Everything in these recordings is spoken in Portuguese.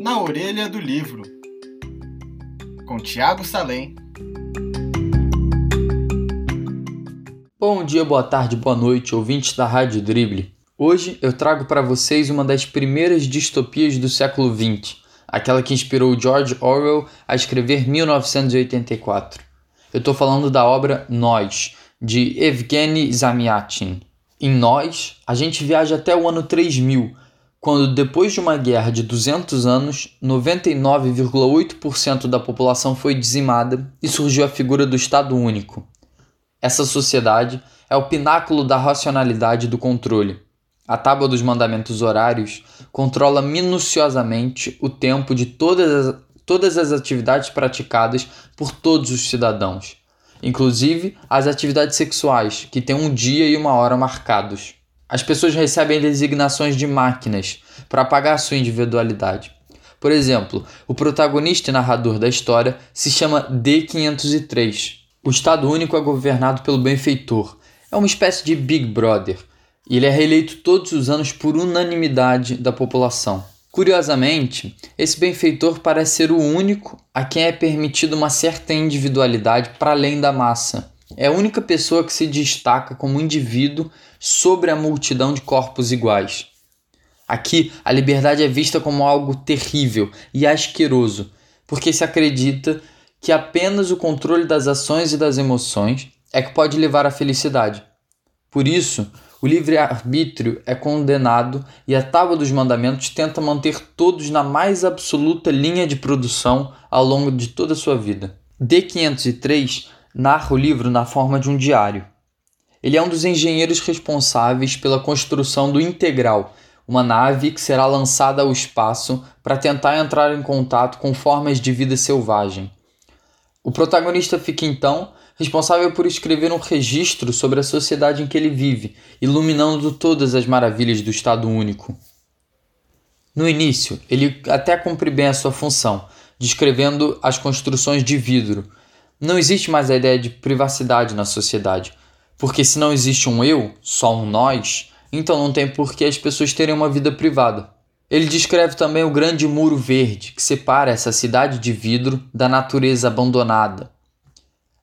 Na orelha do livro, com Tiago Salem. Bom dia, boa tarde, boa noite, ouvintes da Rádio Drible. Hoje eu trago para vocês uma das primeiras distopias do século XX, aquela que inspirou George Orwell a escrever 1984. Eu estou falando da obra Nós, de Evgeny Zamyatin. Em Nós, a gente viaja até o ano 3000, quando depois de uma guerra de 200 anos, 99,8% da população foi dizimada e surgiu a figura do Estado Único. Essa sociedade é o pináculo da racionalidade do controle. A tábua dos mandamentos horários controla minuciosamente o tempo de todas as, todas as atividades praticadas por todos os cidadãos, inclusive as atividades sexuais, que têm um dia e uma hora marcados. As pessoas recebem designações de máquinas para apagar sua individualidade. Por exemplo, o protagonista e narrador da história se chama D503. O Estado Único é governado pelo benfeitor. É uma espécie de Big Brother. E ele é reeleito todos os anos por unanimidade da população. Curiosamente, esse benfeitor parece ser o único a quem é permitida uma certa individualidade para além da massa. É a única pessoa que se destaca como indivíduo sobre a multidão de corpos iguais. Aqui, a liberdade é vista como algo terrível e asqueroso, porque se acredita que apenas o controle das ações e das emoções é que pode levar à felicidade. Por isso, o livre-arbítrio é condenado e a Tábua dos Mandamentos tenta manter todos na mais absoluta linha de produção ao longo de toda a sua vida. D503 narra o livro na forma de um diário. Ele é um dos engenheiros responsáveis pela construção do Integral, uma nave que será lançada ao espaço para tentar entrar em contato com formas de vida selvagem. O protagonista fica então responsável por escrever um registro sobre a sociedade em que ele vive, iluminando todas as maravilhas do Estado Único. No início, ele até cumpre bem a sua função, descrevendo as construções de vidro. Não existe mais a ideia de privacidade na sociedade, porque se não existe um eu, só um nós, então não tem por que as pessoas terem uma vida privada. Ele descreve também o grande muro verde que separa essa cidade de vidro da natureza abandonada,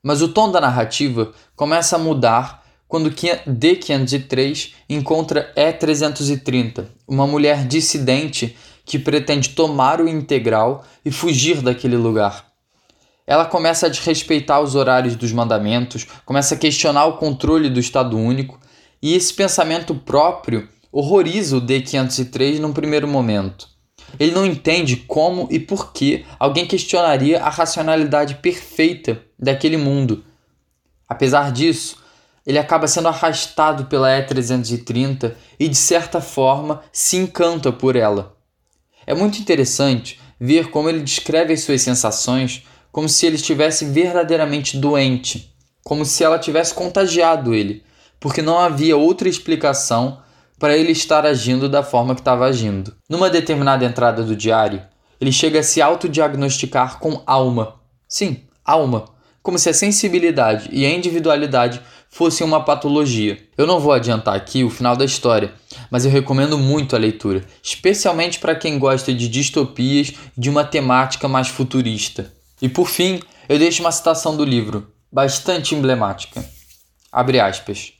mas o tom da narrativa começa a mudar quando D503 encontra E330, uma mulher dissidente que pretende tomar o integral e fugir daquele lugar. Ela começa a desrespeitar os horários dos mandamentos, começa a questionar o controle do Estado Único, e esse pensamento próprio horroriza o D503 num primeiro momento. Ele não entende como e por que alguém questionaria a racionalidade perfeita daquele mundo. Apesar disso, ele acaba sendo arrastado pela E330 e, de certa forma, se encanta por ela. É muito interessante ver como ele descreve as suas sensações como se ele estivesse verdadeiramente doente, como se ela tivesse contagiado ele, porque não havia outra explicação para ele estar agindo da forma que estava agindo. Numa determinada entrada do diário, ele chega a se autodiagnosticar com alma. Sim, alma. Como se a sensibilidade e a individualidade fossem uma patologia. Eu não vou adiantar aqui o final da história, mas eu recomendo muito a leitura, especialmente para quem gosta de distopias de uma temática mais futurista. E por fim, eu deixo uma citação do livro, bastante emblemática. Abre aspas.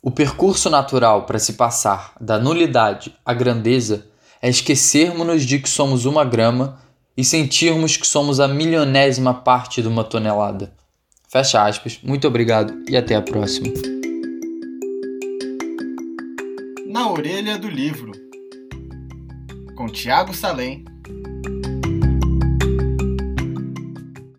O percurso natural para se passar da nulidade à grandeza é esquecermos-nos de que somos uma grama e sentirmos que somos a milionésima parte de uma tonelada. Fecha aspas. Muito obrigado e até a próxima. Na orelha do livro, com Tiago Salem